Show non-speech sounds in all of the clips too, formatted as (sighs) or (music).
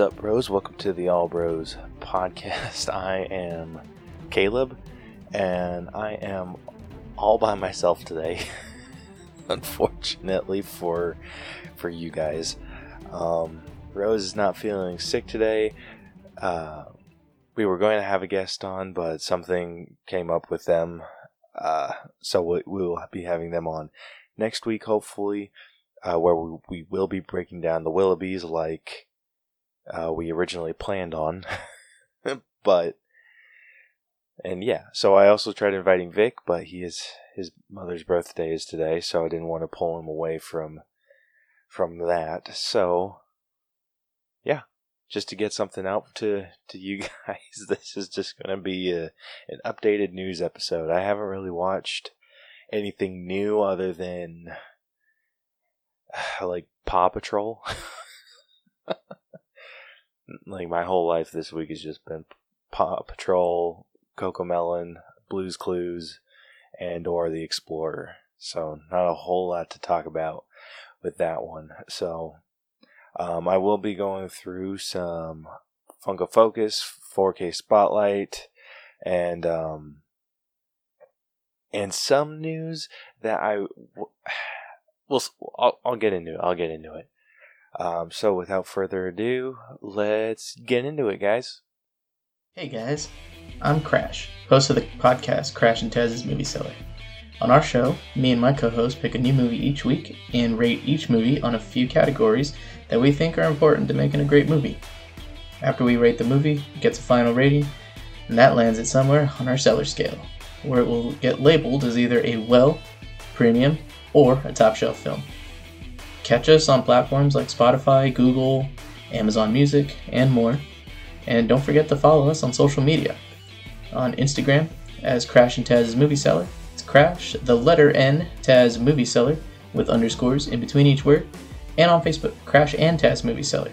up, bros? Welcome to the All Bros podcast. (laughs) I am Caleb, and I am all by myself today. (laughs) Unfortunately for for you guys, um, Rose is not feeling sick today. Uh, we were going to have a guest on, but something came up with them, uh, so we, we will be having them on next week, hopefully, uh, where we, we will be breaking down the Willoughbys like uh, we originally planned on. (laughs) but and yeah, so I also tried inviting Vic, but he is his mother's birthday is today, so I didn't want to pull him away from from that. So yeah, just to get something out to to you (laughs) guys, this is just going to be a, an updated news episode. I haven't really watched anything new other than (sighs) like Paw Patrol. (laughs) like my whole life this week has just been Paw Patrol, CoComelon, Blues Clues, and Dora the Explorer. So not a whole lot to talk about with that one. So um, I will be going through some Funko Focus, 4K Spotlight, and um, and some news that I will. (sighs) I'll, I'll get into it. I'll get into it. Um, so without further ado, let's get into it, guys. Hey guys, I'm Crash, host of the podcast Crash and Taz's Movie Cellar. On our show, me and my co host pick a new movie each week and rate each movie on a few categories that we think are important to making a great movie. After we rate the movie, it gets a final rating, and that lands it somewhere on our cellar scale, where it will get labeled as either a well, premium, or a top shelf film. Catch us on platforms like Spotify, Google, Amazon Music, and more. And don't forget to follow us on social media. On Instagram as Crash and Taz's Movie Cellar, It's Crash, the letter N, Taz Movie Cellar, with underscores in between each word. And on Facebook, Crash and Taz Movie Cellar,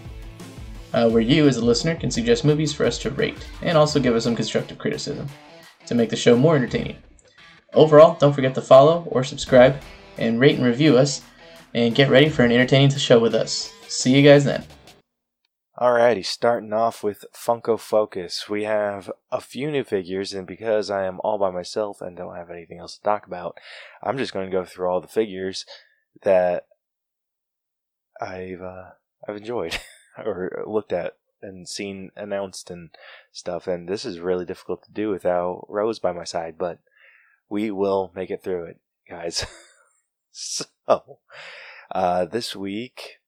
Uh, where you, as a listener, can suggest movies for us to rate and also give us some constructive criticism to make the show more entertaining. Overall, don't forget to follow or subscribe and rate and review us and get ready for an entertaining show with us. See you guys then. Alrighty, starting off with Funko Focus. We have a few new figures, and because I am all by myself and don't have anything else to talk about, I'm just going to go through all the figures that I've uh, I've enjoyed (laughs) or looked at and seen announced and stuff. And this is really difficult to do without Rose by my side, but we will make it through it, guys. (laughs) so, uh, this week,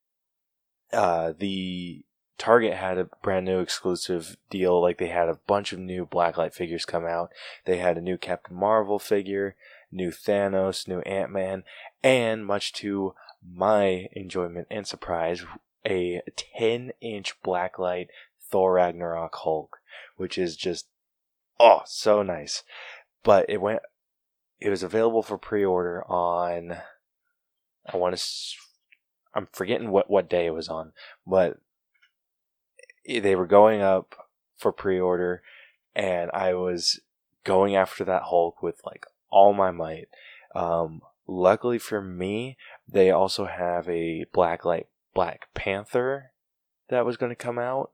uh, the Target had a brand new exclusive deal. Like they had a bunch of new Blacklight figures come out. They had a new Captain Marvel figure, new Thanos, new Ant Man, and much to my enjoyment and surprise, a 10 inch Blacklight Thor Ragnarok Hulk, which is just, oh, so nice. But it went, it was available for pre order on I want to. I'm forgetting what what day it was on, but they were going up for pre-order, and I was going after that Hulk with like all my might. Um, luckily for me, they also have a black light Black Panther that was going to come out,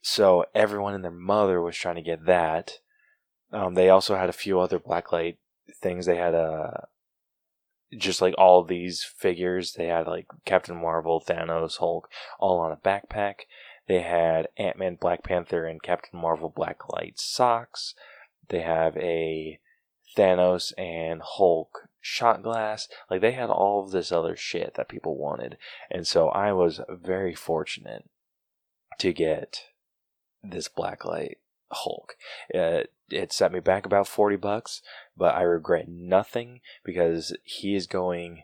so everyone and their mother was trying to get that. Um, they also had a few other Blacklight things. They had a just like all these figures. They had like Captain Marvel, Thanos, Hulk, all on a backpack. They had Ant Man, Black Panther, and Captain Marvel Black Light socks. They have a Thanos and Hulk shot glass. Like they had all of this other shit that people wanted. And so I was very fortunate to get this Blacklight Hulk. Uh, it set me back about 40 bucks, but I regret nothing because he is going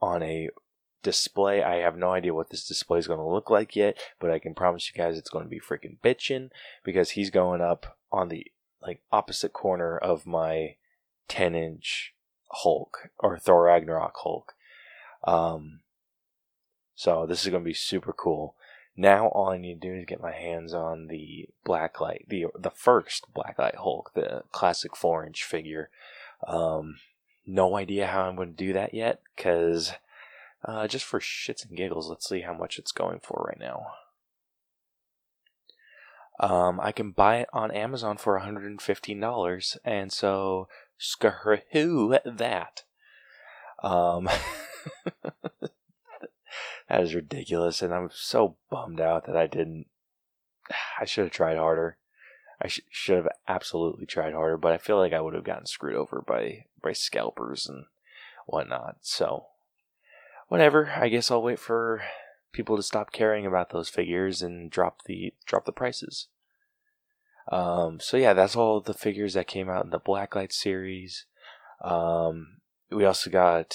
on a display. I have no idea what this display is going to look like yet, but I can promise you guys it's going to be freaking bitchin' because he's going up on the like opposite corner of my 10 inch Hulk or Thor Ragnarok Hulk. Um, so this is going to be super cool. Now all I need to do is get my hands on the Blacklight, the the first Blacklight Hulk, the classic four inch figure. Um, no idea how I'm going to do that yet, because uh, just for shits and giggles, let's see how much it's going for right now. um, I can buy it on Amazon for $115. And so, screw that. Um, (laughs) that is ridiculous. And I'm so bummed out that I didn't. I should have tried harder. I sh- should have absolutely tried harder, but I feel like I would have gotten screwed over by, by scalpers and whatnot. So, whatever. I guess I'll wait for people to stop caring about those figures and drop the drop the prices. Um, so yeah, that's all the figures that came out in the Blacklight series. Um, we also got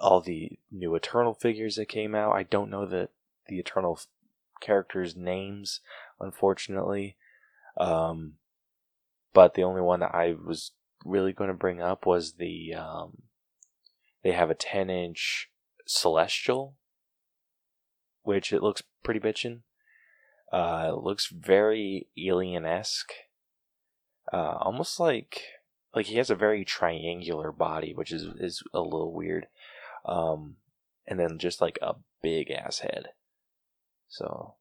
all the new Eternal figures that came out. I don't know the the Eternal f- characters' names, unfortunately. Um, but the only one that I was really going to bring up was the um, they have a 10 inch Celestial, which it looks pretty bitchin'. Uh, it looks very alien esque. Uh, almost like like he has a very triangular body, which is is a little weird. Um, and then just like a big ass head. So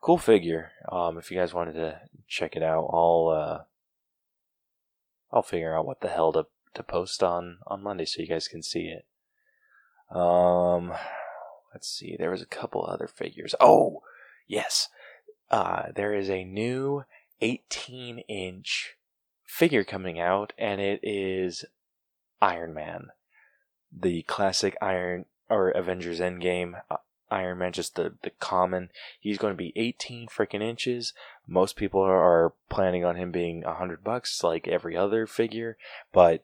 cool figure. Um, if you guys wanted to check it out, I'll uh, I'll figure out what the hell to to post on on Monday so you guys can see it. Um, let's see. There was a couple other figures. Oh, yes. Uh, there is a new 18 inch figure coming out, and it is Iron Man, the classic Iron or Avengers Endgame uh, Iron Man, just the the common. He's going to be 18 freaking inches. Most people are, planning on him being 100 bucks, like every other figure, but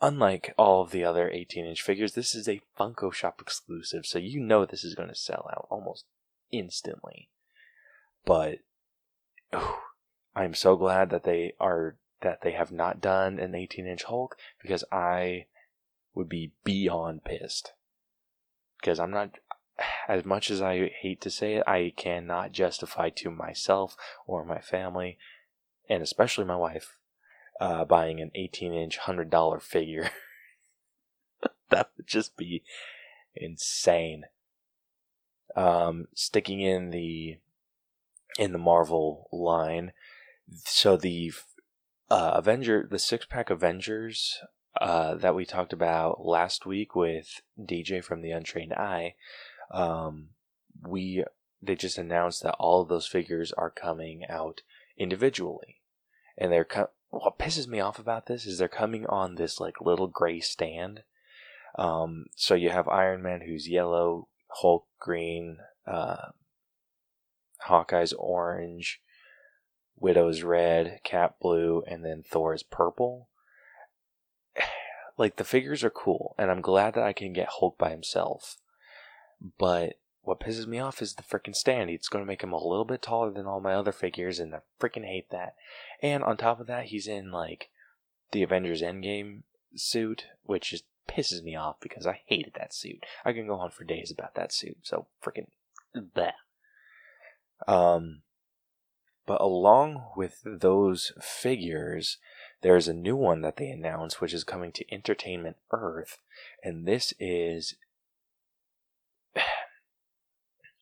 unlike all of the other 18 inch figures, this is a Funko Shop exclusive, so you know this is going to sell out almost instantly. But oh, I'm so glad that they are that they have not done an 18 inch Hulk because I would be beyond pissed. Because I'm not, as much as I hate to say it, I cannot justify to myself or my family, and especially my wife, uh, buying an 18 inch $100 figure. (laughs) that would just be insane. Um, sticking in the in the Marvel line, so the uh, Avenger, the six pack Avengers uh, that we talked about last week with DJ from the Untrained Eye, um, we they just announced that all of those figures are coming out individually, and they're co- what pisses me off about this is they're coming on this like little gray stand. Um, so you have Iron Man who's yellow, Hulk green, uh, Hawkeye's orange, Widow's red, Cap blue, and then Thor's purple. Like the figures are cool, and I'm glad that I can get Hulk by himself. But what pisses me off is the freaking stand. It's going to make him a little bit taller than all my other figures, and I freaking hate that. And on top of that, he's in like the Avengers Endgame suit, which just pisses me off because I hated that suit. I can go on for days about that suit. So freaking that. Um, but along with those figures, there's a new one that they announced, which is coming to Entertainment Earth, and this is. (sighs)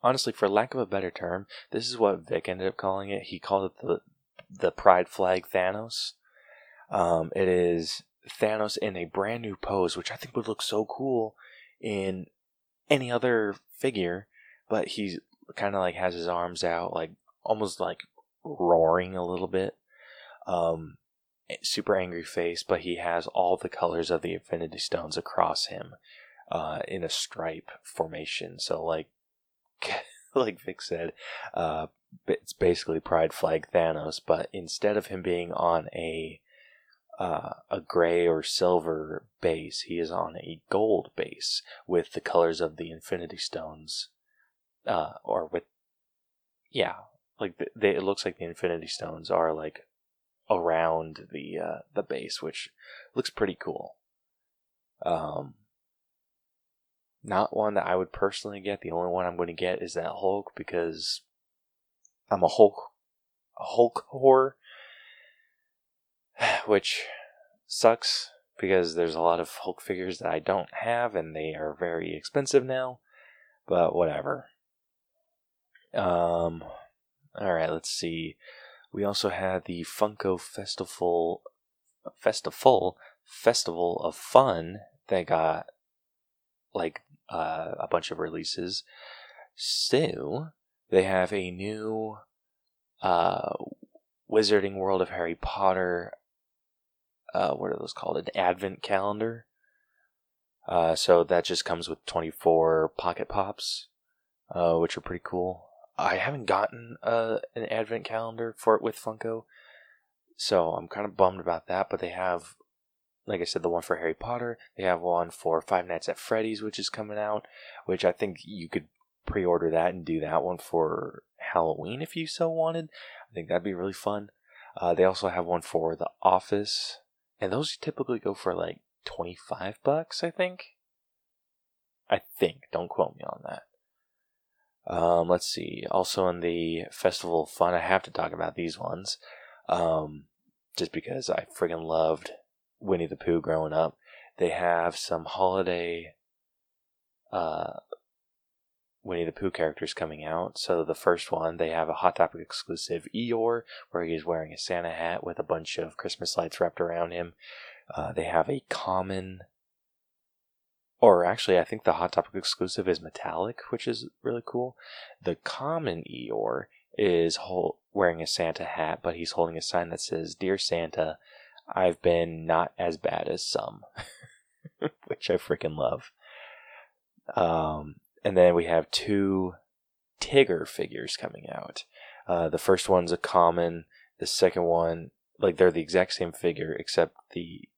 Honestly, for lack of a better term, this is what Vic ended up calling it. He called it the the Pride Flag Thanos. Um, it is Thanos in a brand new pose, which I think would look so cool in any other figure, but he's kind of like has his arms out, like almost like roaring a little bit. Um, super angry face, but he has all the colors of the Infinity Stones across him, uh, in a stripe formation. So like, (laughs) like Vic said, uh, it's basically Pride Flag Thanos, but instead of him being on a uh, a gray or silver base, he is on a gold base with the colors of the Infinity Stones, uh, or with yeah, like they, it looks like the Infinity Stones are like around the uh, the base, which looks pretty cool. Um, not one that I would personally get. The only one I'm going to get is that Hulk because I'm a Hulk a Hulk whore, (sighs) which sucks because there's a lot of Hulk figures that I don't have and they are very expensive now. But whatever. Um, All right, let's see. We also had the Funko Festival Festival Festival of Fun that got like uh, a bunch of releases. So they have a new uh, Wizarding World of Harry Potter. Uh, what are those called? An advent calendar. Uh, so that just comes with 24 pocket pops, uh, which are pretty cool. I haven't gotten uh, an advent calendar for it with Funko, so I'm kind of bummed about that. But they have, like I said, the one for Harry Potter. They have one for Five Nights at Freddy's, which is coming out, which I think you could pre-order that and do that one for Halloween if you so wanted. I think that'd be really fun. Uh, they also have one for The Office, and those typically go for like 25 bucks, I think. I think. Don't quote me on that. Um, let's see. Also in the Festival Fun, I have to talk about these ones. Um, just because I friggin' loved Winnie the Pooh growing up. They have some holiday uh, Winnie the Pooh characters coming out. So the first one, they have a Hot Topic exclusive Eeyore, where he's wearing a Santa hat with a bunch of Christmas lights wrapped around him. Uh, they have a common, or actually, I think the Hot Topic exclusive is metallic, which is really cool. The common Eeyore is wearing a Santa hat, but he's holding a sign that says, Dear Santa, I've been not as bad as some, (laughs) which I freaking love. Um, and then we have two Tigger figures coming out. Uh, the first one's a common. The second one, like they're the exact same figure, except the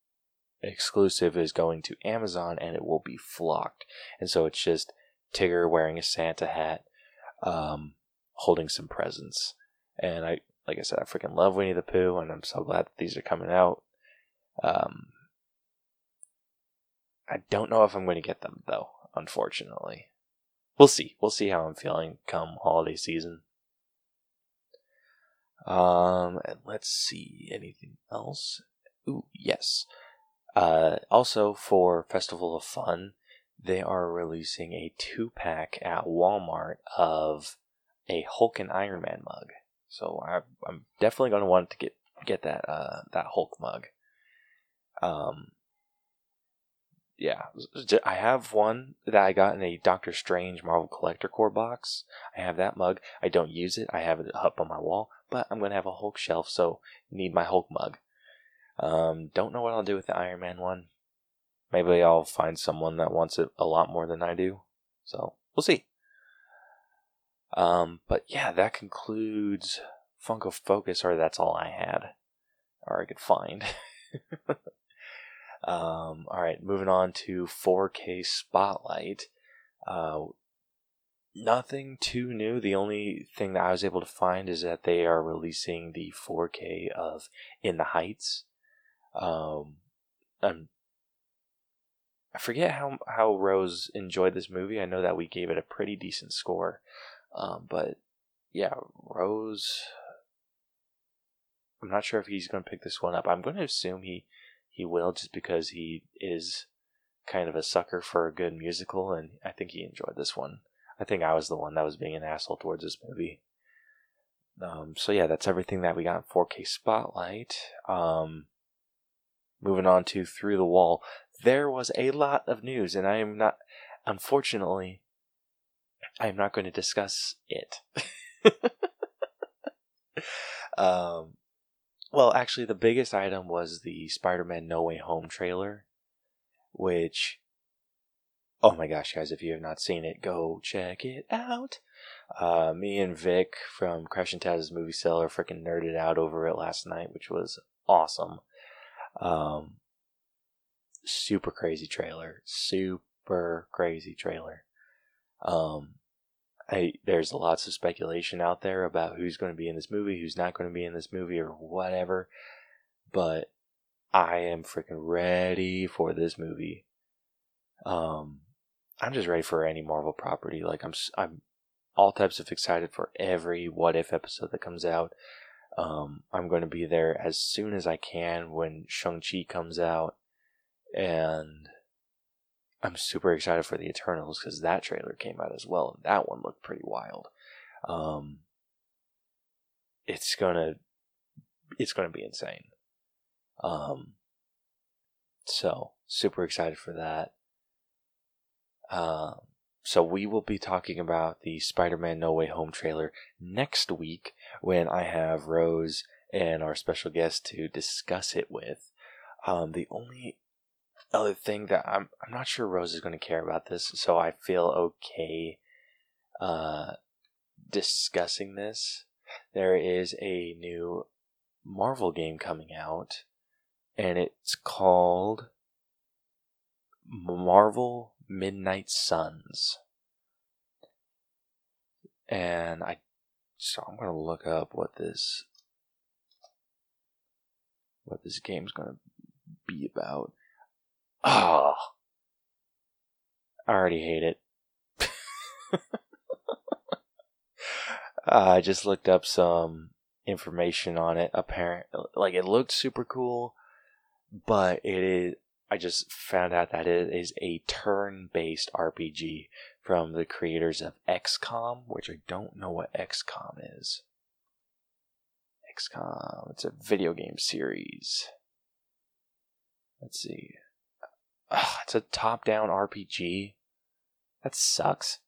exclusive is going to Amazon and it will be flocked. And so it's just Tigger wearing a Santa hat, um, holding some presents. And I, like I said, I freaking love Winnie the Pooh, and I'm so glad that these are coming out. Um, I don't know if I'm going to get them though, unfortunately. We'll see. We'll see how I'm feeling come holiday season. Um, and let's see anything else. Ooh, yes. Uh, also for Festival of Fun, they are releasing a two pack at Walmart of a Hulk and Iron Man mug. So I, I'm definitely going to want to get get that uh, that Hulk mug. Um, yeah, I have one that I got in a Doctor Strange Marvel Collector Corps box. I have that mug. I don't use it. I have it up on my wall, but I'm gonna have a Hulk shelf, so need my Hulk mug. Um, don't know what I'll do with the Iron Man one. Maybe I'll find someone that wants it a lot more than I do. So we'll see. Um, but yeah, that concludes Funko Focus, or that's all I had, or I could find. (laughs) Um, all right, moving on to 4K Spotlight. Uh, nothing too new. The only thing that I was able to find is that they are releasing the 4K of In the Heights. Um, I'm, I forget how how Rose enjoyed this movie. I know that we gave it a pretty decent score, um, but yeah, Rose. I'm not sure if he's going to pick this one up. I'm going to assume he he will just because he is kind of a sucker for a good musical, and I think he enjoyed this one. I think I was the one that was being an asshole towards this movie. Um, so yeah, that's everything that we got in 4K Spotlight. Um, moving on to Through the Wall, there was a lot of news, and I am not, unfortunately, I am not going to discuss it. (laughs) um, well, actually, the biggest item was the Spider Man No Way Home trailer, which, oh my gosh, guys, if you have not seen it, go check it out. Uh, me and Vic from Crash and Taz's Movie Cellar freaking nerded out over it last night, which was awesome. Um, super crazy trailer. Super crazy trailer. Um, I, there's lots of speculation out there about who's going to be in this movie, who's not going to be in this movie, or whatever. But I am freaking ready for this movie. Um, I'm just ready for any Marvel property. Like I'm, I'm all types of excited for every What If episode that comes out. Um, I'm going to be there as soon as I can when Shang Chi comes out, and I'm super excited for the Eternals because that trailer came out as well, and that one looked pretty wild. Um, it's gonna it's gonna be insane. Um, so super excited for that. Um, so we will be talking about the Spider-Man No Way Home trailer next week when I have Rose and our special guest to discuss it with. Um, the only other thing that I'm I'm not sure Rose is going to care about this, so I feel okay uh, discussing this. There is a new Marvel game coming out, and it's called Marvel Midnight Suns. And I so I'm gonna look up what this what this game's gonna be about. Oh, I already hate it. (laughs) Uh, I just looked up some information on it. Apparent, like it looked super cool, but it is. I just found out that it is a turn-based RPG from the creators of XCOM, which I don't know what XCOM is. XCOM. It's a video game series. Let's see. Ugh, it's a top-down RPG. That sucks.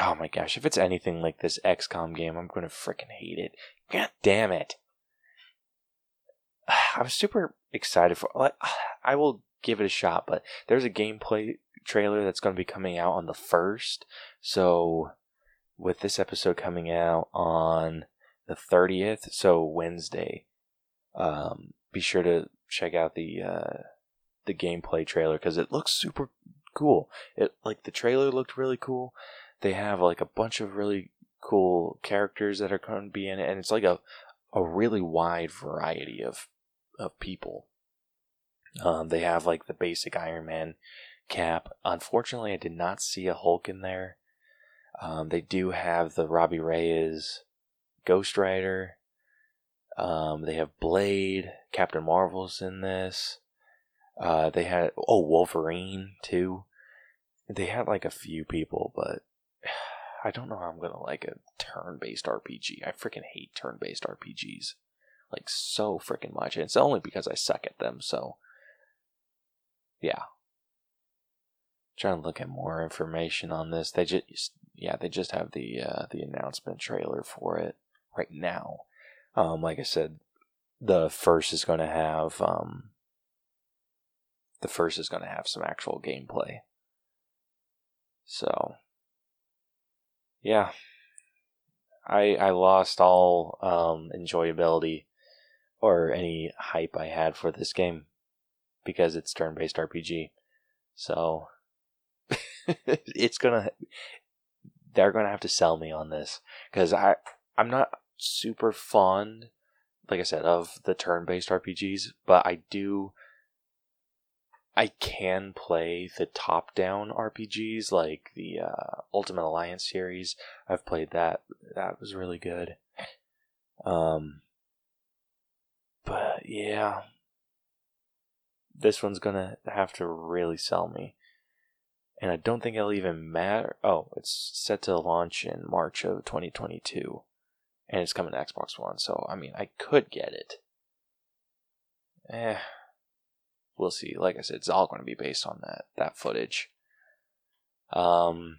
Oh my gosh, if it's anything like this XCOM game, I'm gonna freaking hate it. God damn it. (sighs) I'm super excited for like (sighs) I will give it a shot, but there's a gameplay trailer that's going to be coming out on the 1st. So with this episode coming out on the 30th, so Wednesday, um, be sure to check out the uh, the gameplay trailer cuz it looks super cool. It like the trailer looked really cool. They have like a bunch of really cool characters that are going to be in it and it's like a a really wide variety of of people. Um, they have like the basic Iron Man cap. Unfortunately, I did not see a Hulk in there. Um, they do have the Robbie Reyes Ghost Rider. Um, they have Blade, Captain Marvel's in this. Uh, they had oh Wolverine too. They had like a few people, but (sighs) I don't know how I'm gonna like a turn-based RPG. I freaking hate turn-based RPGs like so freaking much. And it's only because I suck at them. So, yeah. Trying to look at more information on this. They just, yeah, they just have the uh, the announcement trailer for it right now. Um, like I said, the first is going to have um, the first is going to have some actual gameplay. So, yeah, I I lost all um, enjoyability or any hype I had for this game because it's turn-based RPG. So (laughs) it's gonna they're gonna have to sell me on this because I I'm not super fond, like I said, of the turn-based RPGs, but I do. I can play the top-down RPGs like the uh, Ultimate Alliance series. I've played that. That was really good. Um, but yeah, this one's gonna have to really sell me. And I don't think it'll even matter. Oh, it's set to launch in March of 2022. And it's coming to Xbox One, so I mean, I could get it. Eh. We'll see. Like I said, it's all going to be based on that that footage. Um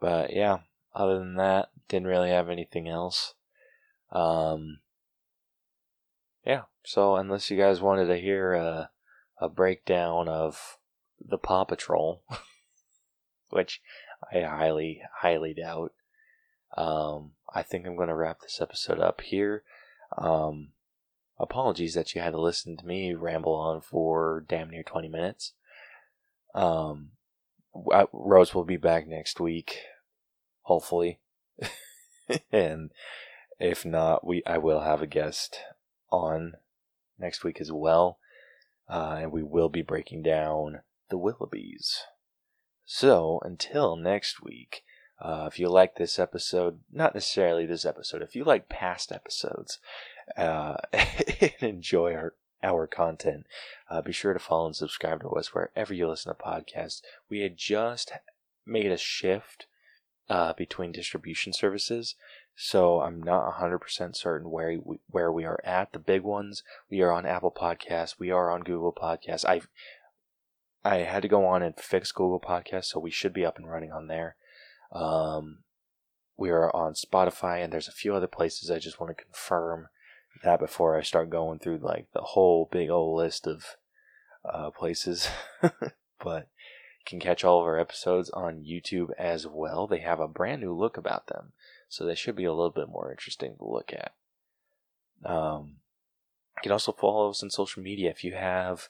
but yeah, other than that, didn't really have anything else. Um. So unless you guys wanted to hear a, a breakdown of the Paw Patrol, (laughs) which I highly, highly doubt, um, I think I'm going to wrap this episode up here. Um, apologies that you had to listen to me ramble on for damn near 20 minutes. Um, Rose will be back next week, hopefully. (laughs) and if not, we I will have a guest on next week as well. Uh, and we will be breaking down the Willoughbys. So, until next week, uh, if you like this episode, not necessarily this episode, if you like past episodes uh, (laughs) and enjoy our, our content, uh, be sure to follow and subscribe to us wherever you listen to podcasts. We had just made a shift uh, between distribution services. So I'm not 100% certain where we, where we are at. The big ones, we are on Apple Podcasts, we are on Google Podcasts. I I had to go on and fix Google Podcasts, so we should be up and running on there. Um, we are on Spotify, and there's a few other places I just want to confirm that before I start going through like the whole big old list of uh, places. (laughs) but you can catch all of our episodes on YouTube as well. They have a brand new look about them, so they should be a little bit more interesting to look at. Um, you can also follow us on social media if you have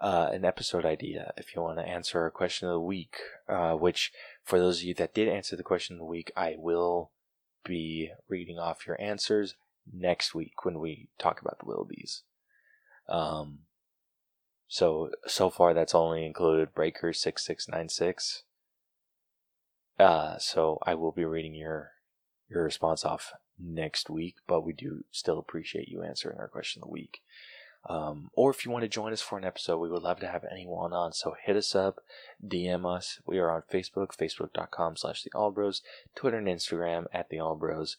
uh, an episode idea, if you want to answer a question of the week, uh, which for those of you that did answer the question of the week, I will be reading off your answers next week when we talk about the Willoughbys. Um, so so far that's only included Breaker six six nine six. Uh, so I will be reading your your response off next week, but we do still appreciate you answering our question of the week. Um, or if you want to join us for an episode, we would love to have anyone on. So hit us up, DM us. We are on Facebook, facebook.com slash the Allbros, Twitter and Instagram at the Allbros.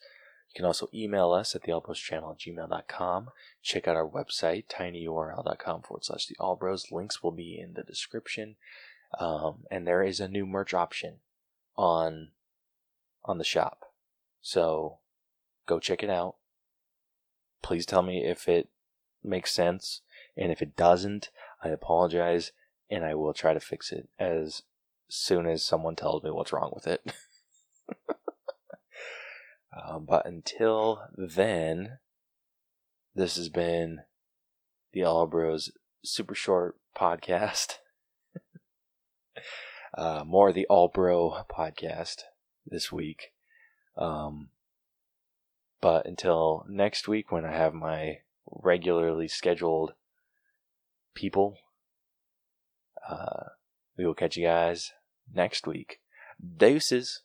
You can also email us at the Allbros channel at gmail.com. Check out our website, tinyurl.com forward slash the Allbros. Links will be in the description. Um, and there is a new merch option on on the shop. So go check it out. Please tell me if it makes sense. And if it doesn't, I apologize and I will try to fix it as soon as someone tells me what's wrong with it. (laughs) um, but until then, this has been the All Bros super short podcast. (laughs) uh, more the All Bro podcast this week. Um, but until next week when I have my regularly scheduled people. Uh, we will catch you guys next week. Deuces.